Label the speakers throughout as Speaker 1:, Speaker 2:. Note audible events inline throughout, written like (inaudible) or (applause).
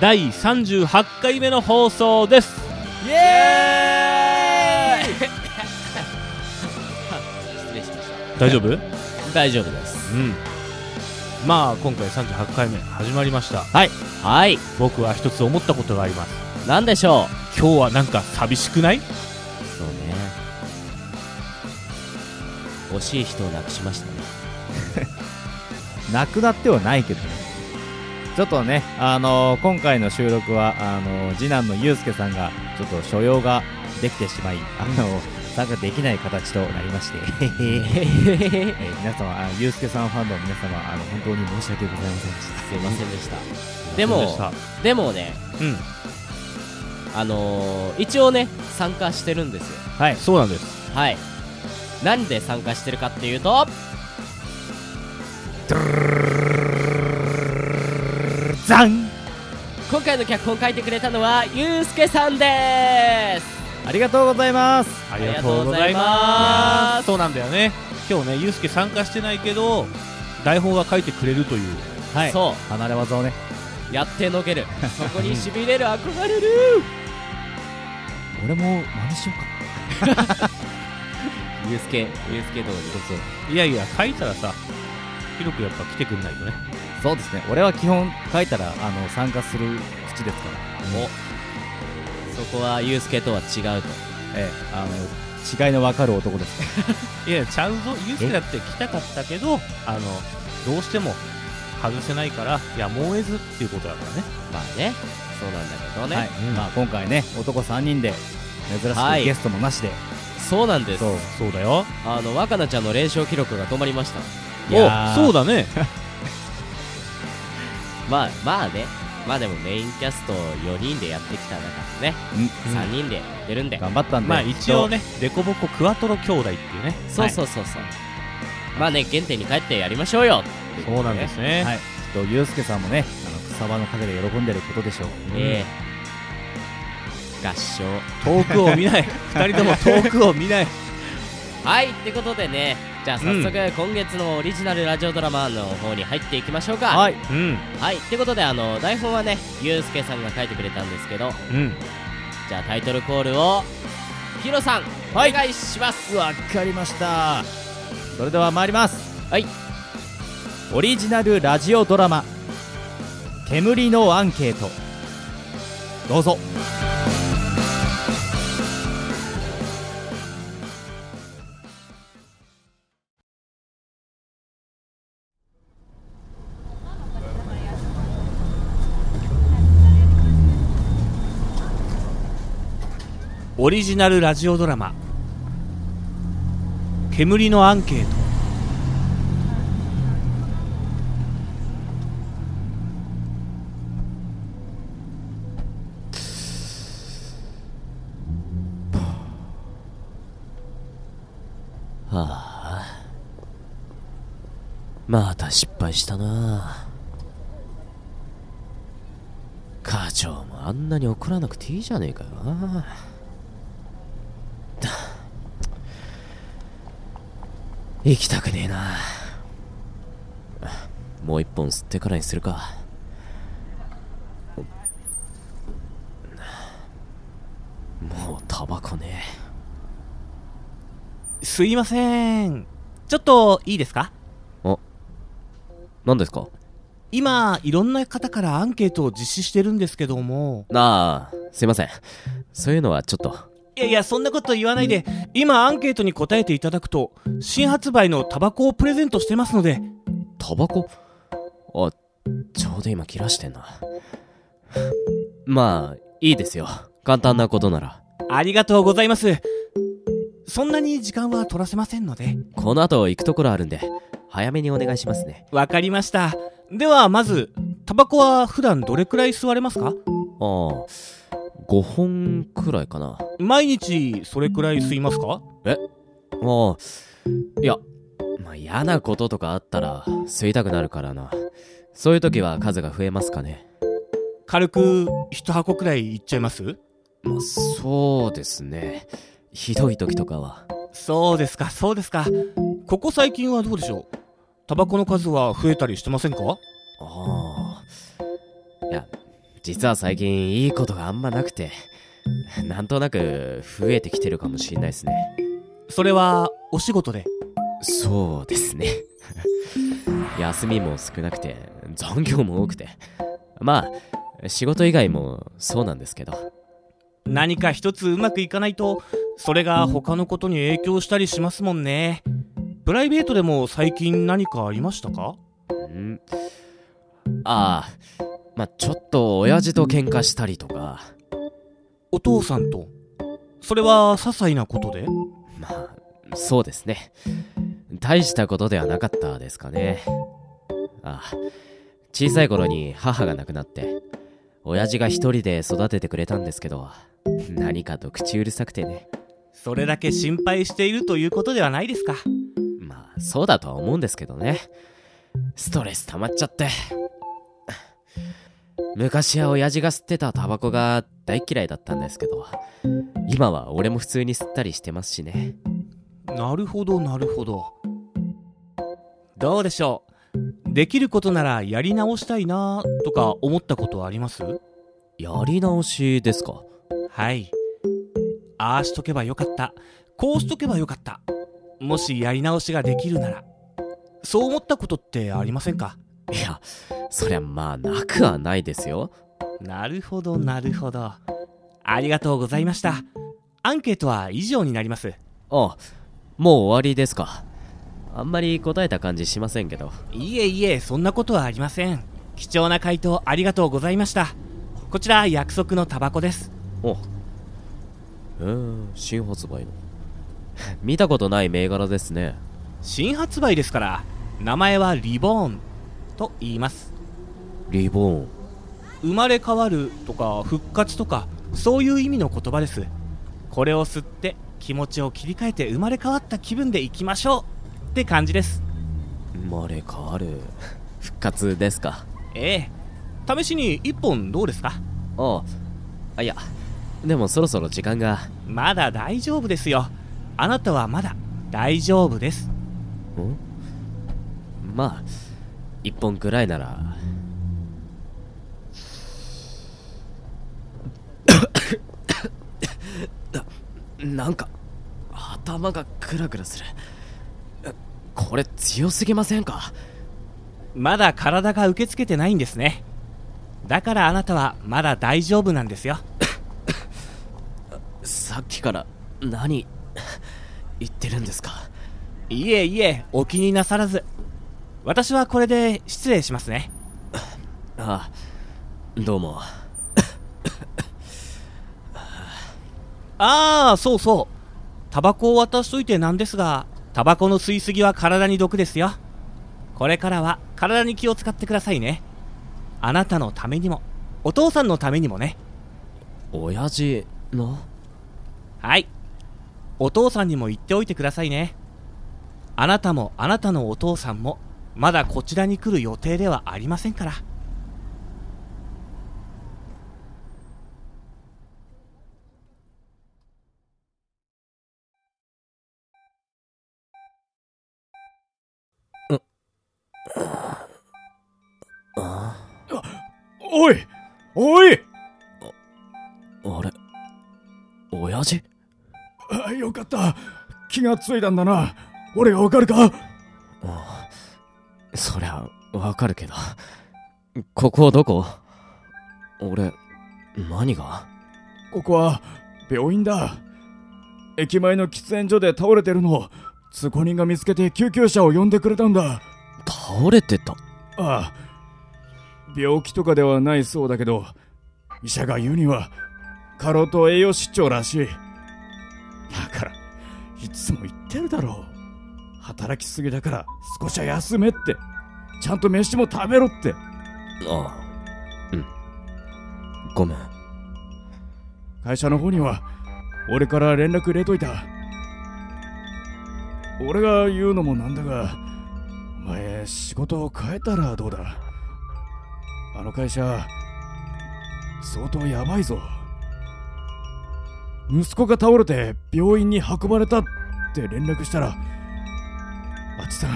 Speaker 1: 第38回目の放送です。
Speaker 2: イエーイ！(laughs) 失礼しまし
Speaker 1: 大丈夫？
Speaker 2: た (laughs) 大丈夫です。
Speaker 1: うん。まあ今回38回目始まりました。
Speaker 2: はい。はい。
Speaker 1: 僕は一つ思ったことがあります。
Speaker 2: 何でしょ
Speaker 1: 今日はなんか寂しくない？う
Speaker 2: そうね。惜しい人を亡くしましたね。(laughs)
Speaker 3: なくなってはないけどねちょっとね、あのー今回の収録はあのー次男のゆうすけさんがちょっと所用ができてしまい、あのー参加できない形となりまして、(laughs) えー皆様あゆうすけさんファンの皆様あの本当に申し訳ございませんでした。
Speaker 2: すいませんでした。でもでもね
Speaker 1: うん。
Speaker 2: あのー、一応ね参加してるんですよ。
Speaker 3: はい。
Speaker 1: そうなんです。
Speaker 2: はい。なんで参加してるかっていうと
Speaker 3: ザン
Speaker 2: 今回の脚本書いてくれたのはゆうすけさんです。
Speaker 3: ありがとうございます。
Speaker 1: あ
Speaker 2: りがとうございます。
Speaker 1: そうなんだよね。今日ねゆうすけ参加してないけど台本は書いてくれるという
Speaker 3: はい。
Speaker 2: そ
Speaker 3: 離れ技をね。
Speaker 2: うやってのける。(laughs) そこにしびれる憧れる。
Speaker 3: 俺も真似しようか。
Speaker 2: ゆうすけゆうすけ通り
Speaker 1: いやいや書いたらさ広くやっぱ来てくんないとね
Speaker 3: そうですね。俺は基本書いたらあの参加する口ですから。
Speaker 2: お。そこはゆうすけとは違うと。
Speaker 3: ええ。あの違いの分かる男です。(laughs)
Speaker 1: いやちゃうぞゆうすけだって来たかったけどあのどうしても外せないからやむを得ずっていうことだからね。
Speaker 2: まあね。そうなんだけどね、
Speaker 3: はい、まあ今回ね男3人で珍し
Speaker 2: はい。
Speaker 3: くゲストもなしで、
Speaker 2: そうなんです。
Speaker 3: そう。
Speaker 1: そうだよ。
Speaker 2: あの若菜ちゃんの連勝記録が止まりました。
Speaker 3: いや
Speaker 1: そうだね (laughs)
Speaker 2: まあまあね。まあでもメインキャスト4人でやってきた中でね、
Speaker 3: うん。
Speaker 2: 3人でやってるんで。
Speaker 3: 頑張ったんで。
Speaker 1: まあ一応ね。デコボコクワトロ兄弟っていうね。
Speaker 2: そうそうそうそう、まあね原点に帰ってやりましょうよ。
Speaker 1: そうなんですね、
Speaker 3: はい。きっとゆうすけさんもねあの草場の陰で喜んでることでしょう、
Speaker 2: え。え合唱。(laughs)
Speaker 1: 遠くを見ない。二人とも遠くを見ない。
Speaker 2: はい。ってことでねじゃあ早速、今月のオリジナルラジオドラマの方に入っていきましょうか。
Speaker 3: はい。
Speaker 1: うん。
Speaker 2: はい。ってことであの台本はねゆうすけさんが書いてくれたんですけど。
Speaker 1: うん。
Speaker 2: じゃあタイトルコールをヒロさん、
Speaker 3: はい。
Speaker 2: お願いします。
Speaker 3: わかりました。それでは参ります。
Speaker 2: はい。
Speaker 3: オリジナルラジオドラマ「煙のアンケート」どうぞ
Speaker 1: オリジナルラジオドラマ「煙のアンケート」
Speaker 2: はあ。また失敗したな。課長もあんなに怒らなくていいじゃねえかよ。な行きたくねえな。もう一本吸ってからにするか。もうタバコね。
Speaker 4: すいません。ちょっといいですか？
Speaker 2: 何ですか？
Speaker 4: 今いろんな方からアンケートを実施してるんですけども。
Speaker 2: ああすいません。そういうのはちょっと
Speaker 4: いやいやそんなこと言わないで。今アンケートに答えていただくと新発売のタバコをプレゼントしてますので。
Speaker 2: タバコ？あちょうど今切らしてんな。まあいいですよ。簡単なことなら。
Speaker 4: ありがとうございます。そんなに時間は取らせませんので。
Speaker 2: この後行くところあるんで早めにお願いしますね。
Speaker 4: わかりました。ではまずタバコは普段どれくらい吸われますか？
Speaker 2: ああ5本くらいかな。
Speaker 4: 毎日それくらい吸いますか？
Speaker 2: ああいやまあ嫌なこととかあったら吸いたくなるからな。そういう時は数が増えますかね。
Speaker 4: 軽く一箱くらいいっちゃいます？
Speaker 2: まあそうですね。ひどい時とかは。
Speaker 4: そうですかそうですか。ここ最近はどうでしょう？タバコの数は増えたりしてませんか？
Speaker 2: ああいや実は最近いいことがあんまなくてなんとなく増えてきてるかもしれないですね。
Speaker 4: それはお仕事で？
Speaker 2: そうですね。休みも少なくて残業も多くて。まあ仕事以外もそうなんですけど。
Speaker 4: 何か一つうまくいかないとそれが他のことに影響したりしますもんね。プライベートでも最近何かありましたか？
Speaker 2: ん。ああまあちょっと親父と喧嘩したりとか。
Speaker 4: お父さんと？それは些細なことで？
Speaker 2: まあそうですね。大したことではなかったですかね。ああ小さい頃に母が亡くなって親父が一人で育ててくれたんですけど何かと口うるさくてね。
Speaker 4: それだけ心配しているということではないですか。
Speaker 2: まあそうだとは思うんですけどね。ストレス溜まっちゃって昔は親父が吸ってたタバコが大嫌いだったんですけど今は俺も普通に吸ったりしてますしね。
Speaker 4: なるほどなるほど。どうでしょう？できることならやり直したいなとか思ったことあります？
Speaker 2: やり直しですか？
Speaker 4: はい。ああしとけばよかった。こうしとけばよかった。もしやり直しができるなら。そう思ったことってありませんか？
Speaker 2: いやそりゃまあなくはないですよ。
Speaker 4: なるほどなるほど。ありがとうございました。アンケートは以上になります。
Speaker 2: あもう終わりですか。あんまり答えた感じしませんけど。
Speaker 4: いえいえそんなことはありません。貴重な回答ありがとうございました。こちら約束のタバコです。
Speaker 2: おえー、新発売の。(laughs) 見たことない銘柄ですね。
Speaker 4: 新発売ですから名前はリボーンと言います
Speaker 2: リボーン。
Speaker 4: 生まれ変わるとか復活とかそういう意味の言葉です。これを吸って気持ちを切り替えて生まれ変わった気分でいきましょう。って感じです。
Speaker 2: 生まれ変わる。(laughs) 復活ですか？
Speaker 4: ええ。試しに1本どうですか？
Speaker 2: あ。あいや。でもそろそろ時間が。
Speaker 4: まだ大丈夫ですよ。あなたはまだ大丈夫です。
Speaker 2: ん？まあ一本くらいならななんか頭がクラクラする。これ強すぎませんか？
Speaker 4: まだ体が受け付けてないんですね。だからあなたはまだ大丈夫なんですよ。(coughs)
Speaker 2: さっきから何言ってるんですか？
Speaker 4: いえいえお気になさらず。私はこれで失礼しますね。(coughs)
Speaker 2: ああどうも
Speaker 4: ああそうそう。タバコを渡しといてなんですがタバコの吸いすぎは体に毒ですよ。これからは体に気を使ってくださいね。あなたのためにもお父さんのためにもね。
Speaker 2: 親父の？
Speaker 4: はい。お父さんにも言っておいてくださいね。あなたもあなたのお父さんもまだこちらに来る予定ではありませんからあ
Speaker 5: おいおい！
Speaker 2: ああれ？親父？
Speaker 5: あよかった。気がついたんだな。俺がわかるか？
Speaker 2: あそりゃわかるけど。ここどこ？俺何が？
Speaker 5: ここは病院だ。駅前の喫煙所で倒れてるのを通行人が見つけて救急車を呼んでくれたんだ。
Speaker 2: 倒れてた。
Speaker 5: ああ。病気とかではないそうだけど医者が言うには過労と栄養失調らしい。だからいつも言ってるだろう。働きすぎだから少しは休めって。ちゃんと飯も食べろって。
Speaker 2: ああ。うん。ごめん。
Speaker 5: 会社の方には俺から連絡入れといた。俺が言うのもなんだがお前仕事を変えたらどうだ？あの会社相当やばいぞ。息子が倒れて病院に運ばれたって連絡したらあっちさん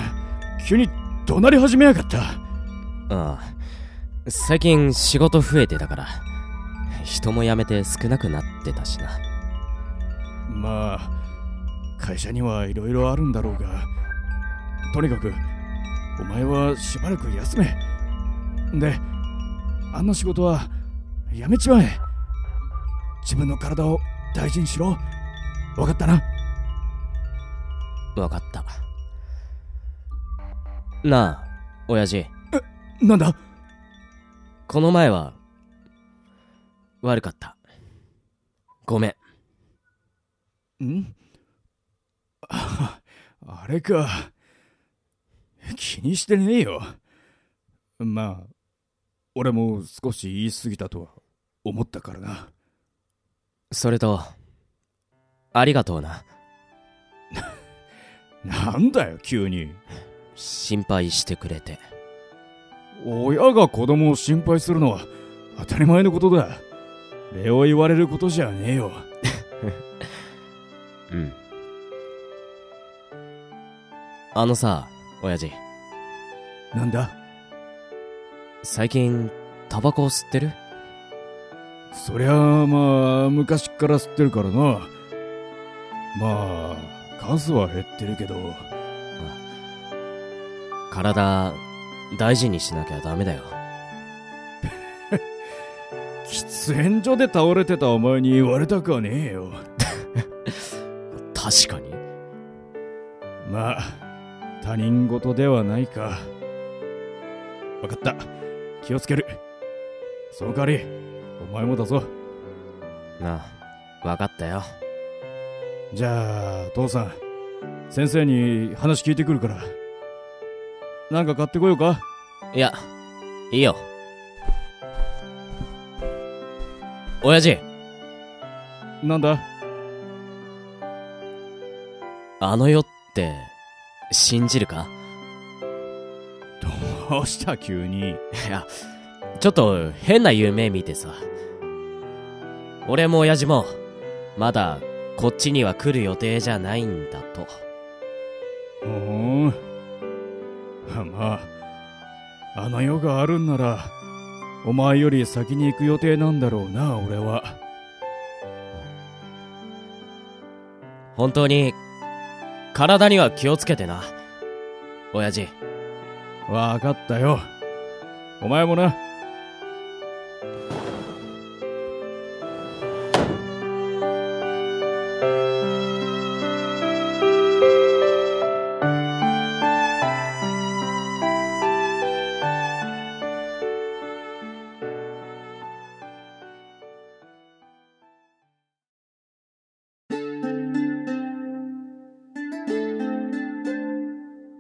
Speaker 5: 急に怒鳴り始めやがった。
Speaker 2: ああ最近仕事増えてたから人も辞めて少なくなってたしな。
Speaker 5: まあ会社にはいろいろあるんだろうがとにかくお前はしばらく休め。であんな仕事はやめちまえ。自分の体を大事にしろ。分かったな？
Speaker 2: わかった。なあ親父。
Speaker 5: なんだ？
Speaker 2: この前は悪かった。ごめん。
Speaker 5: ん？あ (laughs) あれか気にしてねえよ。まあ俺も少し言い過ぎたとは思ったからな。
Speaker 2: それとありがとうな。(laughs)
Speaker 5: なんだよ急に。
Speaker 2: 心配してくれて。
Speaker 5: 親が子供を心配するのは当たり前のことだ。礼を言われることじゃねえよ。(laughs)
Speaker 2: うん。あのさ親父。
Speaker 5: なんだ？
Speaker 2: 最近タバコを吸ってる？
Speaker 5: そりゃあまあ昔っから吸ってるからな。まあ数は減ってるけど。
Speaker 2: 体大事にしなきゃダメだよ。(laughs)
Speaker 5: 喫煙所で倒れてたお前に言われたくはねえよ。(laughs)
Speaker 2: 確かに。
Speaker 5: まあ他人事ではないか。分かった。気をつける。その代わりお前もだぞ。
Speaker 2: なあ分かったよ。
Speaker 5: じゃあ父さん先生に話聞いてくるから。なんか買ってこようか？
Speaker 2: いやいいよ。親父。
Speaker 5: なんだ？
Speaker 2: あの世って信じるか？
Speaker 5: どうした急に？
Speaker 2: いやちょっと変な夢見てさ。俺も親父もまだこっちには来る予定じゃないんだと。
Speaker 5: ふん。まああの世があるんならお前より先に行く予定なんだろうな俺は。
Speaker 2: 本当に体には気をつけてな。親父。
Speaker 5: わかったよ。お前もな。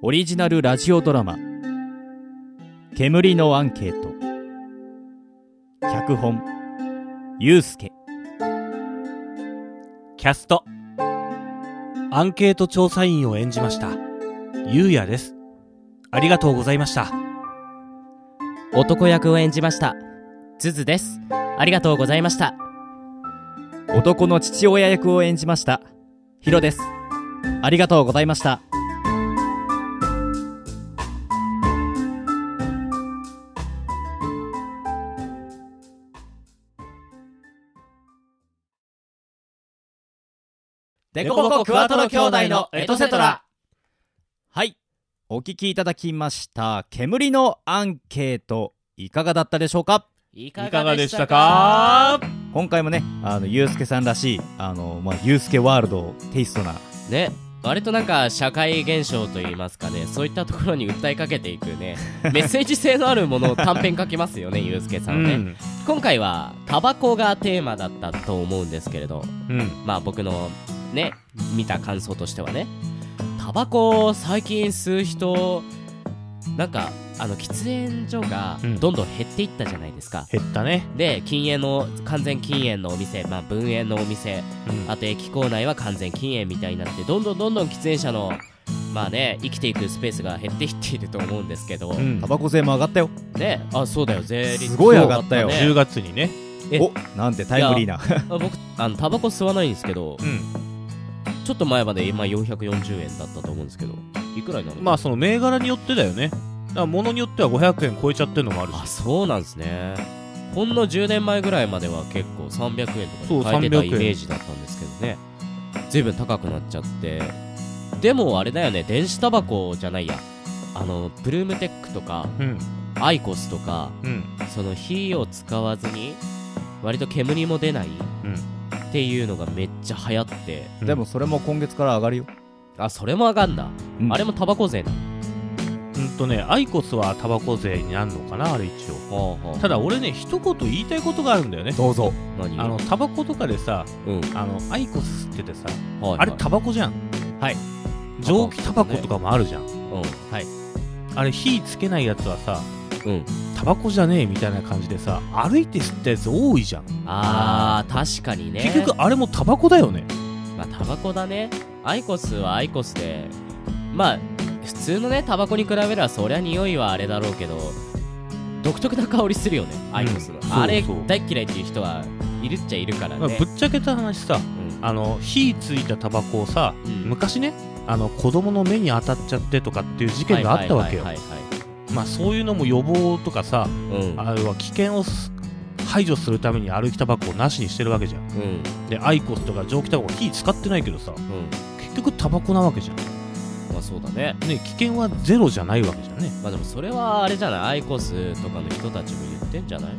Speaker 6: オリジナルラジオドラマ「煙のアンケート」脚本。ゆうすけ
Speaker 1: キャスト。アンケート調査員を演じました。ゆうやです。ありがとうございました。
Speaker 7: 男役を演じました。ズズです。ありがとうございました。
Speaker 6: 男の父親役を演じました。ヒロです。ありがとうございました
Speaker 3: デコボコクワトロ兄弟のエトセトラ。はい。お聞きいただきました煙のアンケートいかがだったでしょうか？
Speaker 7: い
Speaker 1: いかがでしたか？
Speaker 3: 今回もねあのゆうすけさんらしいあの、まあ、ゆうすけワールドテイストな
Speaker 2: ね割となんか社会現象といいますかねそういったところに訴えかけていくね (laughs) メッセージ性のあるものを短編書きますよねゆうすけさんはね、
Speaker 1: うん。
Speaker 2: 今回はタバコがテーマだったと思うんですけれど。
Speaker 1: うん。
Speaker 2: まあ僕のね見た感想としてはね。タバコ最近吸う人なんかあの喫煙所が
Speaker 1: うん。
Speaker 2: どんどん減っていったじゃないですか、
Speaker 1: 減ったね。
Speaker 2: で禁煙の完全禁煙のお店まあ分煙のお店
Speaker 1: うん。
Speaker 2: あと駅構内は完全禁煙みたいになってどんどんどんどん喫煙者のまあね生きていくスペースが減っていっていると思うんですけど、
Speaker 1: うん。
Speaker 3: タバコ税も上がったよ。
Speaker 2: ねあそうだよ。税率
Speaker 3: すごい上がったよ。
Speaker 2: ね。
Speaker 1: 10月にね。
Speaker 2: え。
Speaker 3: おなんてタイムリーな。
Speaker 2: あ僕あのタバコ吸わないんですけど
Speaker 1: うん
Speaker 2: ちょっと前まで今440円だったと思うんですけどいくらになるの？
Speaker 1: まあその銘柄によってだよね。だから物によっては500円超えちゃってるのもあるし。
Speaker 2: あそうなんですね。ほんの10年前ぐらいまでは結構300円とかで買えてた
Speaker 1: 300円。
Speaker 2: イメージだったんですけどね。随分高くなっちゃって。でもあれだよね。電子タバコじゃないや。あのブルームテックとか
Speaker 1: うん。
Speaker 2: アイコスとか
Speaker 1: うん。
Speaker 2: その火を使わずに割と煙も出ない
Speaker 1: うん
Speaker 2: っていうのがめっちゃ流行って。
Speaker 1: うん。
Speaker 3: でもそれも今月から上がるよ、
Speaker 2: あそれも上がんだ、
Speaker 3: うん。
Speaker 2: あれもタバコ税な
Speaker 1: うんとねアイコスはタバコ税になるのかなあれ一応。
Speaker 2: のは
Speaker 1: ただ俺ね一言言いたいことがあるんだよね。
Speaker 3: どうぞ。
Speaker 2: 何
Speaker 1: あのタバコとかでさ
Speaker 2: うん。
Speaker 1: あのアイコス吸っててさ
Speaker 2: はいはい。
Speaker 1: あれタバコじゃん。
Speaker 3: はい。
Speaker 1: 蒸気タバコとかもあるじゃん。
Speaker 2: うん。はい。
Speaker 1: あれ火つけないやつはさ
Speaker 2: うん。
Speaker 1: タバコじゃねえみたいな感じでさ歩いて吸ったやつ多いじゃん。
Speaker 2: あー確かにね。
Speaker 1: 結局あれもタバコだよね。
Speaker 2: まあタバコだね。アイコスはアイコスで。まあ普通のねタバコに比べればそりゃ匂いはあれだろうけど独特な香りするよねアイコスの、
Speaker 1: そう
Speaker 2: あれ大っ嫌いっていう人はいるっちゃいるから
Speaker 1: まあ
Speaker 2: ね、
Speaker 1: ぶっちゃけた話さ
Speaker 2: うん。
Speaker 1: あの火ついたタバコをさ
Speaker 2: うん。
Speaker 1: 昔ねあの子供の目に当たっちゃってとかっていう事件があったわけよ。
Speaker 2: はいはいはい
Speaker 1: まあそういうのも予防とかさ
Speaker 2: うん。
Speaker 1: あれは危険をす排除するために歩きタバコをなしにしてるわけじゃん。
Speaker 2: うん。
Speaker 1: でアイコスとか蒸気タバコ火使ってないけどさ
Speaker 2: うん。
Speaker 1: 結局タバコなわけじゃん。
Speaker 2: まあそうだね。
Speaker 1: ね危険はゼロじゃないわけじゃんね。
Speaker 2: まあでもそれはあれじゃない？アイコスとかの人たちも言ってんじゃない？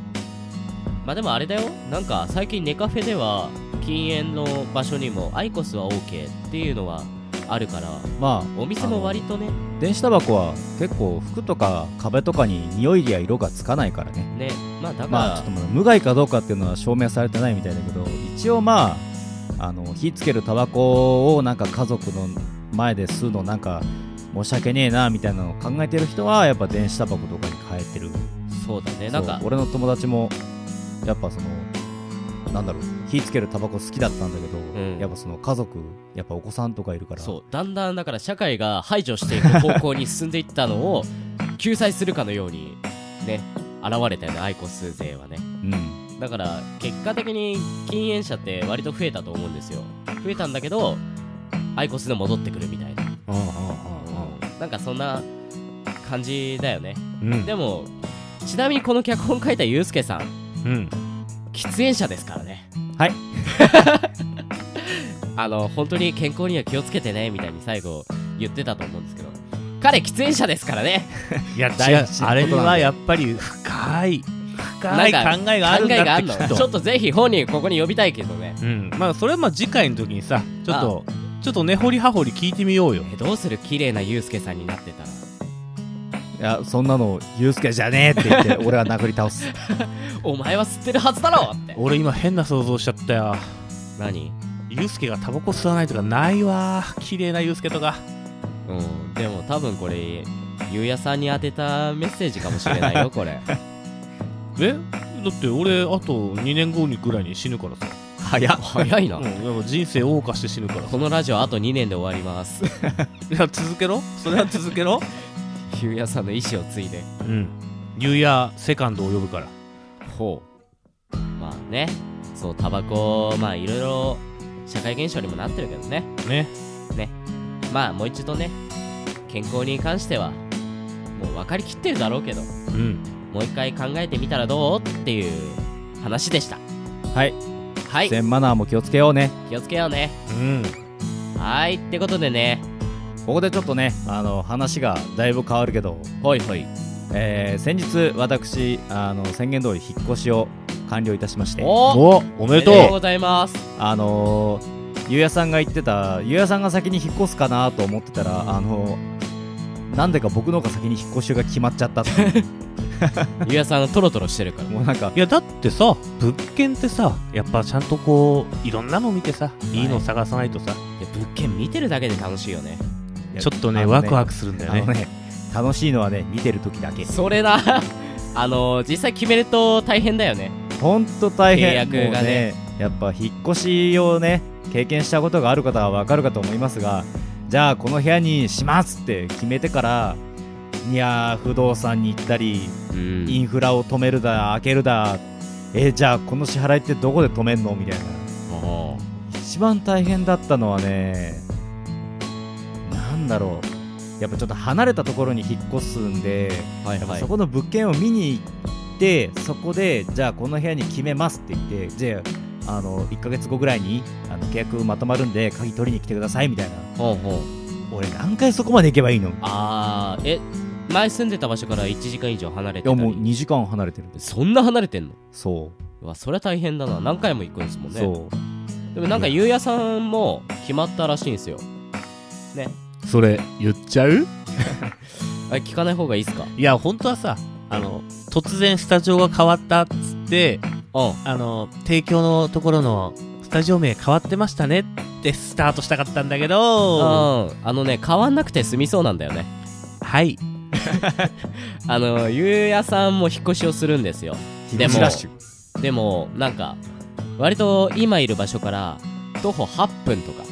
Speaker 2: まあでもあれだよ。なんか最近ネカフェでは禁煙の場所にもアイコスは OK っていうのはあるから
Speaker 3: ま
Speaker 2: お店も割とね
Speaker 3: あ電子タバコは結構服とか壁とかに匂いや色がつかないからね。
Speaker 2: ねまあだから、
Speaker 3: まあちょっと無害かどうかっていうのは証明されてないみたいだけど一応まああの火つけるタバコをなんか家族の前で吸うのなんか申し訳ねえなみたいなのを考えてる人はやっぱ電子タバコとかに変えてる。
Speaker 2: そうだねなんか
Speaker 3: 俺の友達もやっぱそのなんだろう火つけるタバコ好きだったんだけど、
Speaker 2: ん。
Speaker 3: やっぱその家族やっぱお子さんとかいるから。
Speaker 2: そう。だんだんだから社会が排除していく方向に進んでいったのを救済するかのようにね現れたよねアイコス勢はね。
Speaker 3: うん。
Speaker 2: だから結果的に禁煙者って割と増えたと思うんですよ。増えたんだけどアイコスで戻ってくるみたいな、なんかそんな感じだよね。
Speaker 1: うん。
Speaker 2: でもちなみにこの脚本書いたユうスケさん
Speaker 1: うん
Speaker 2: 喫煙者ですからね。
Speaker 3: はい。(laughs)
Speaker 2: あの本当に健康には気をつけてねみたいに最後言ってたと思うんですけど。彼喫煙者ですからね。
Speaker 1: いや
Speaker 3: 大
Speaker 1: 違うあれにはやっぱり深い深い考えがあるんだって
Speaker 2: ちょっ
Speaker 1: と
Speaker 2: とぜひ本人ここに呼びたいけどね。
Speaker 1: うん。まあそれはまあ次回の時にさちょっとちょっと根掘り葉掘り聞いてみようよ。
Speaker 2: えどうする？綺麗なユうスケさんになってたら
Speaker 3: いやそんなのユうスケじゃねえって言って (laughs) 俺は殴り倒す。
Speaker 2: お前は吸ってるはずだろって。
Speaker 1: 俺今変な想像しちゃったよ。
Speaker 2: 何？
Speaker 1: ユうスケがタバコ吸わないとかないわ。綺麗なユうスケとか。
Speaker 2: うん。でも多分これゆうやさんに当てたメッセージかもしれないよこれ。(laughs)
Speaker 1: え？だって俺あと2年後にぐらいに死ぬからさ。
Speaker 2: 早っ。早いな、
Speaker 1: うん、やっぱ人生謳歌して死ぬからさ。
Speaker 2: このラジオあと2年で終わります。(laughs)
Speaker 1: いや続けろ？それは続けろ？
Speaker 2: ゆうやさんの意思を継いで。
Speaker 1: うん。ユーヤセカンドを呼ぶから。
Speaker 2: ほう。まあね。そうタバコまあいろいろ社会現象にもなってるけどね。
Speaker 1: ね。
Speaker 2: まあもう一度ね健康に関してはもう分かりきってるだろうけど
Speaker 1: うん。
Speaker 2: もう一回考えてみたらどうっていう話でした。
Speaker 3: はい。
Speaker 2: はい。
Speaker 3: 全マナーも気をつけようね。
Speaker 2: 気をつけようね。
Speaker 1: うん。
Speaker 2: はい。ってことでね
Speaker 3: ここでちょっとねあの話がだいぶ変わるけど
Speaker 2: はいはい。
Speaker 3: えー先日私あの宣言通り引っ越しを完了いたしまして。
Speaker 2: お
Speaker 1: おおめでとう。
Speaker 2: ございます。
Speaker 3: あのーゆうやさんが言ってたゆうやさんが先に引っ越すかなと思ってたらあのなんでか僕の方が先に引っ越しが決まっちゃったっ (laughs)
Speaker 2: ゆうやさんトロトロしてるから。
Speaker 3: もうなんか
Speaker 1: いやだってさ物件ってさやっぱちゃんとこういろんなの見てさいいの探さないとさ、
Speaker 2: いや物件見てるだけで楽しいよね
Speaker 1: ちょっとね
Speaker 3: あの
Speaker 1: ワクワクするんだよね。
Speaker 3: ね楽しいのはね見てる時だけ。
Speaker 2: それな (laughs) あの実際決めると大変だよね。
Speaker 3: ほんと大変。
Speaker 2: 契約がね。
Speaker 3: ねやっぱ引っ越しをね経験したことがある方はわかるかと思いますがじゃあこの部屋にしますって決めてからいやー不動産に行ったり
Speaker 2: うん。
Speaker 3: インフラを止めるだ開けるだえーじゃあこの支払いってどこで止めんの？みたいな。
Speaker 2: お
Speaker 3: 一番大変だったのはねなんだろう。やっぱちょっと離れたところに引っ越すんで
Speaker 2: はいはい。
Speaker 3: そこの物件を見に行ってそこでじゃあこの部屋に決めますって言ってじゃああの1ヶ月後ぐらいにあの契約まとまるんで鍵取りに来てくださいみたいな。
Speaker 2: ほうほう。
Speaker 3: 俺何回そこまで行けばいいの？い
Speaker 2: あーえ前住んでた場所から1時間以上離れてたり？
Speaker 3: やもう2時間離れてる
Speaker 2: そんな離れてんの？
Speaker 3: そう。
Speaker 2: わそれは大変だな。何回も行くんですもんね。
Speaker 3: そう。
Speaker 2: でもなんかゆうやさんも決まったらしいんですよ。ね
Speaker 1: それ言っちゃう？(laughs)
Speaker 2: あ聞かない方がいいっすか？
Speaker 1: いや本当はさあの突然スタジオが変わったっつって
Speaker 2: うん。
Speaker 1: あの提供のところのスタジオ名変わってましたねってスタートしたかったんだけど。
Speaker 2: うん。あのね変わんなくて済みそうなんだよね。
Speaker 1: はい。(laughs)
Speaker 2: あのゆうやさんも引っ越しをするんですよ。でも
Speaker 3: でも
Speaker 2: なんか割と今いる場所から徒歩8分とか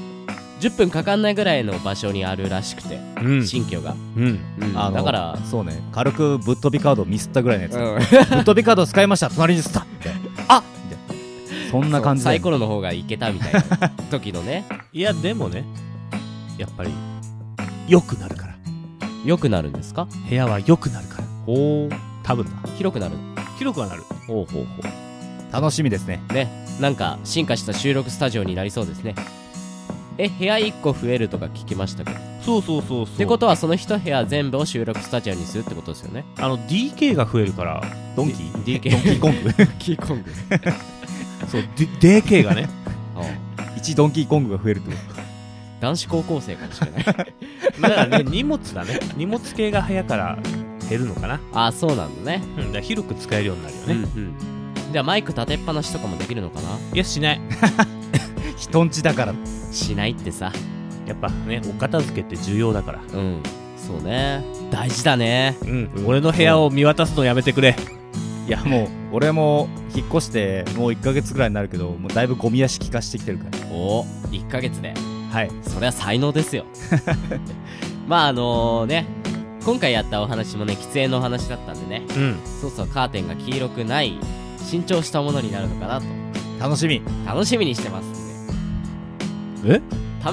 Speaker 2: 10分かかんないぐらいの場所にあるらしくて、
Speaker 1: うん。
Speaker 2: 新居が、
Speaker 1: うん。
Speaker 2: うん。
Speaker 3: あの
Speaker 2: だから
Speaker 3: そうね。軽くぶっ飛びカードをミスったぐらいのやつ、
Speaker 2: うん。
Speaker 3: ぶっ飛びカード使いました。隣にスタッ (laughs) あみたいなそんな感じで。
Speaker 2: サイコロの方がいけたみたいな時のね。(laughs)
Speaker 1: いやでもねやっぱり良くなるから。
Speaker 2: 良くなるんですか？
Speaker 1: 部屋は良くなるから。
Speaker 2: ほう。
Speaker 1: 多分な
Speaker 2: 広くなる。
Speaker 1: 広くはなる。
Speaker 2: ほうほうほ
Speaker 3: 楽しみですね。
Speaker 2: うね。なんか進化した収録スタジオになりそうですねえ部屋1個増えるとか聞きましたけど。っ
Speaker 1: そうそうそうそう。
Speaker 2: てことはその一部屋全部を収録スタジオにするってことですよね。
Speaker 1: あの DK が増えるから
Speaker 3: ドンキー
Speaker 2: ？DK
Speaker 3: ドンキーコング。(laughs)
Speaker 2: キーコング。(laughs)
Speaker 1: そう D- DK がね。
Speaker 3: 1ドンキーコングが増えるってこ
Speaker 2: 男子高校生かもしれない。
Speaker 1: だからね荷物だね。荷物系が部屋から減るのかな。
Speaker 2: あそうなんだね。
Speaker 1: うんだから広く使えるようになるよね、
Speaker 2: うんうん。じゃあマイク立てっぱなしとかもできるのかな？い
Speaker 1: やしない。
Speaker 3: と (laughs) 人んちだから。
Speaker 2: しないってさ。
Speaker 1: やっぱねお片付けって重要だから。
Speaker 2: うん。そうね。大事だね。
Speaker 1: うん、俺の部屋を見渡すのやめてくれ。
Speaker 3: いやもう俺も引っ越してもう1ヶ月ぐらいになるけどもうだいぶゴミ屋敷化してきてるから。
Speaker 2: お1ヶ月で。
Speaker 3: はい。
Speaker 2: それは才能ですよ。(laughs) まああのね今回やったお話もね喫煙のお話だったんでね。
Speaker 1: うん。
Speaker 2: そうそうカーテンが黄色くない新調したものになるのかなと。
Speaker 3: 楽しみ。
Speaker 2: 楽しみにしてますんで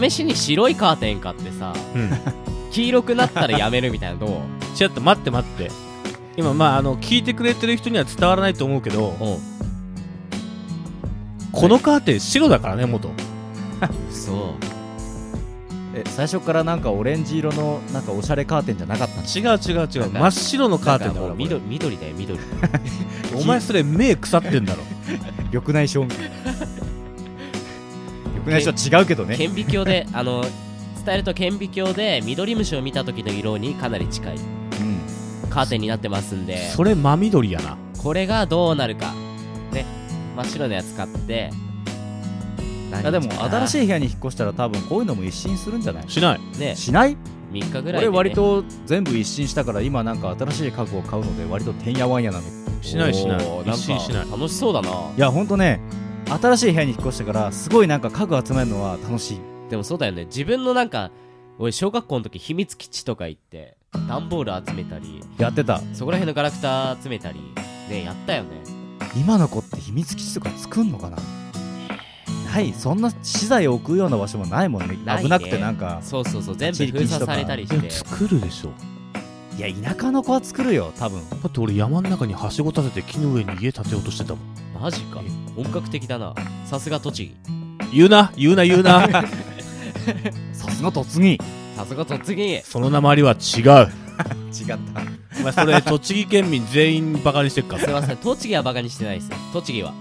Speaker 2: 試しに白いカーテン買ってさ
Speaker 1: うん。
Speaker 2: 黄色くなったらやめるみたいなのどう？
Speaker 1: ちょっと待って待って。今まああの聞いてくれてる人には伝わらないと思うけど
Speaker 2: うん。
Speaker 1: このカーテン白だからね元。
Speaker 2: そう
Speaker 3: え最初からなんかオレンジ色のなんかおしゃれカーテンじゃなかった
Speaker 1: 違う違う違う。真っ白のカーテンだから
Speaker 2: 緑緑だよ緑。(laughs)
Speaker 1: お前それ目腐ってんだろ。
Speaker 3: 緑内障緑内障違うけどね。
Speaker 2: 顕微鏡で (laughs) あの伝えると顕微鏡で緑虫を見た時の色にかなり近い。
Speaker 3: うん。
Speaker 2: カーテンになってますんで。
Speaker 1: それ真緑やな。
Speaker 2: これがどうなるか。ね。真っ白なやつ買って。
Speaker 3: いやでも新
Speaker 2: い
Speaker 3: しい部屋に引っ越したら多分こういうのも一新するんじゃない？
Speaker 1: しない。
Speaker 2: ね。
Speaker 3: しない
Speaker 2: ？3日ぐらいで、ね、
Speaker 3: 俺割と全部一新したから今なんか新しい家具を買うので割とてんやわんやなの。い
Speaker 1: しないしない。一新しない。
Speaker 2: 楽しそうだな。
Speaker 3: やほんとね新しい部屋に引っ越してからすごいなんか家具集めるのは楽しい。
Speaker 2: でもそうだよね。自分のなんか俺小学校の時秘密基地とか行って段ボール集めたり
Speaker 3: やってた。
Speaker 2: そこら辺のガラクタ集めたりねやったよね。
Speaker 3: 今の子って秘密基地とか作んのかな？ない。そんな資材を置くような場所もないもんね。
Speaker 2: ね。
Speaker 3: 危なくてなんか
Speaker 2: そうそうそう。全部封鎖されたりして。
Speaker 1: いや作るでしょ。
Speaker 3: いや田舎の子は作るよ多分。
Speaker 1: だって俺山の中にはしご立てて木の上に家建てようとしてたもん。
Speaker 2: マジか本格的だな。さすが栃木。
Speaker 1: 言うな言うな言うな。(laughs)
Speaker 3: さすが突撃
Speaker 2: さすが突撃
Speaker 1: その鉛は違う。(laughs)
Speaker 3: 違った。
Speaker 1: お前それ (laughs) 栃木県民全員バカにしてっか？
Speaker 2: すいません。栃木はバカにしてないです。よ栃木は。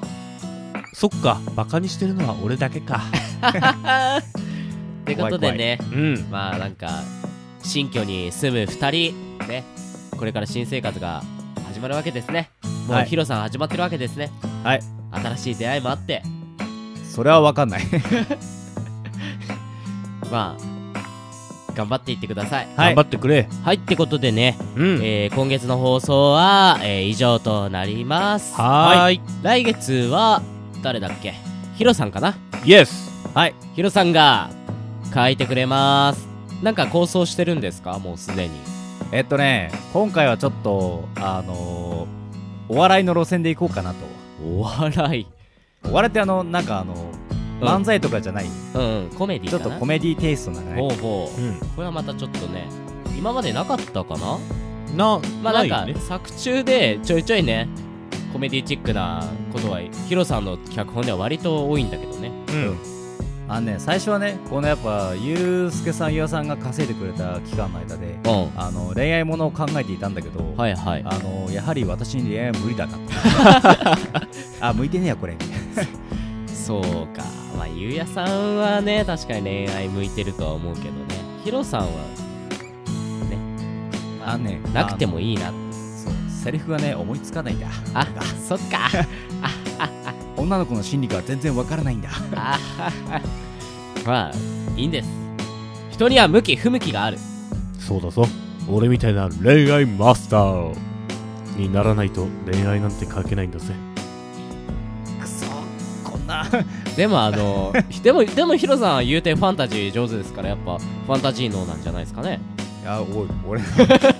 Speaker 1: そっか。バカにしてるのは俺だけか。
Speaker 2: ってことでね。
Speaker 1: うん。
Speaker 2: まあなんか新居に住む2人。ね。これから新生活が始まるわけですね。もう
Speaker 3: はい。
Speaker 2: ヒロさん始まってるわけですね。
Speaker 3: はい
Speaker 2: 新しい出会いもあって。
Speaker 3: それは分かんない。(laughs)
Speaker 2: まあ頑張っていってください。
Speaker 3: はい。
Speaker 1: 頑張ってくれ。
Speaker 2: はいってことでね、
Speaker 1: うん。
Speaker 2: えー今月の放送は、えー以上となります。
Speaker 1: はーい。
Speaker 2: 来月は誰だっけ？ヒロさんかな？
Speaker 1: イエス
Speaker 3: はい。
Speaker 2: ヒロさんが書いてくれます。なんか構想してるんですか？もうすでに。
Speaker 3: えっとね今回はちょっとあのーお笑いの路線でいこうかなと
Speaker 2: お笑い。
Speaker 3: お笑いってあのなんかあの
Speaker 2: うん。
Speaker 3: 漫才とかじゃない、
Speaker 2: うん、うん、コメディ
Speaker 3: ちょっとコメディテイストなね。
Speaker 2: ほうほう、
Speaker 1: うん。
Speaker 2: これはまたちょっとね今までなかったかな？
Speaker 1: な
Speaker 2: まあなんか、作中でちょいちょいねコメディチックなことはヒロさんの脚本では割と多いんだけどね。
Speaker 1: うん
Speaker 3: あのね最初はねこのやっぱゆうすけさんゆうやさんが稼いでくれた期間の間で
Speaker 2: うん。
Speaker 3: あの恋愛ものを考えていたんだけど、
Speaker 2: はいはい。
Speaker 3: あのやはり私に恋愛は無理だな。(laughs) あ向いてねえやこれ。
Speaker 2: そうか。まあゆうやさんはね確かに恋愛向いてるとは思うけどね。ヒロさんはね
Speaker 3: あのね
Speaker 2: なくてもいいな
Speaker 3: そうセリフがね思いつかないんだ。
Speaker 2: あそっか (laughs)
Speaker 3: 女の子の心理が全然わからないんだ。
Speaker 2: あ (laughs) まあいいんです。人には向き不向きがある。
Speaker 1: そうだぞ。俺みたいな恋愛マスターにならないと恋愛なんて書けないんだぜ。
Speaker 3: くそこんな。(laughs)
Speaker 2: でもあの (laughs) でもでもヒロさんは言うてファンタジー上手ですからやっぱファンタジー脳なんじゃないですかね。
Speaker 3: いやおい俺の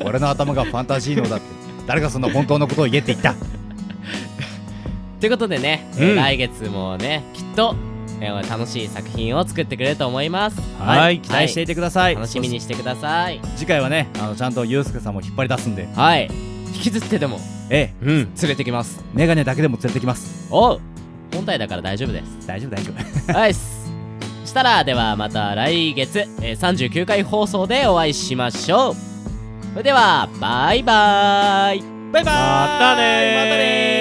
Speaker 3: 俺の頭がファンタジー脳だって。誰がそんな本当のことを言えって言った？
Speaker 2: ということでね、えー来月もねきっと、えー楽しい作品を作ってくれると思います。
Speaker 1: はい。
Speaker 3: 期待していてください、
Speaker 2: 楽しみにしてください。
Speaker 3: 次回はねあのちゃんとゆうすけさんも引っ張り出すんで。
Speaker 2: はい。引きずってでも
Speaker 3: ええ。
Speaker 1: うん。
Speaker 2: 連れてきます。
Speaker 3: メガネだけでも連れてきます。
Speaker 2: おう。本体だから大丈夫です。
Speaker 3: 大丈夫大丈夫。(laughs)
Speaker 2: はいっす。したらではまた来月、えー39回放送でお会いしましょう。それではバイバイ。
Speaker 3: バイバーイ。
Speaker 1: またねー。
Speaker 3: またね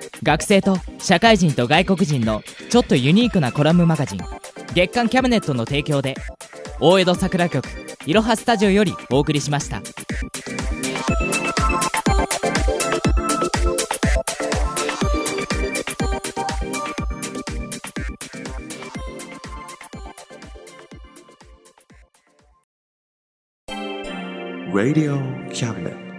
Speaker 7: 学生と社会人と外国人のちょっとユニークなコラムマガジン月刊キャビネットの提供で大江戸桜局いろはスタジオよりお送りしました
Speaker 8: Radio Cabinet.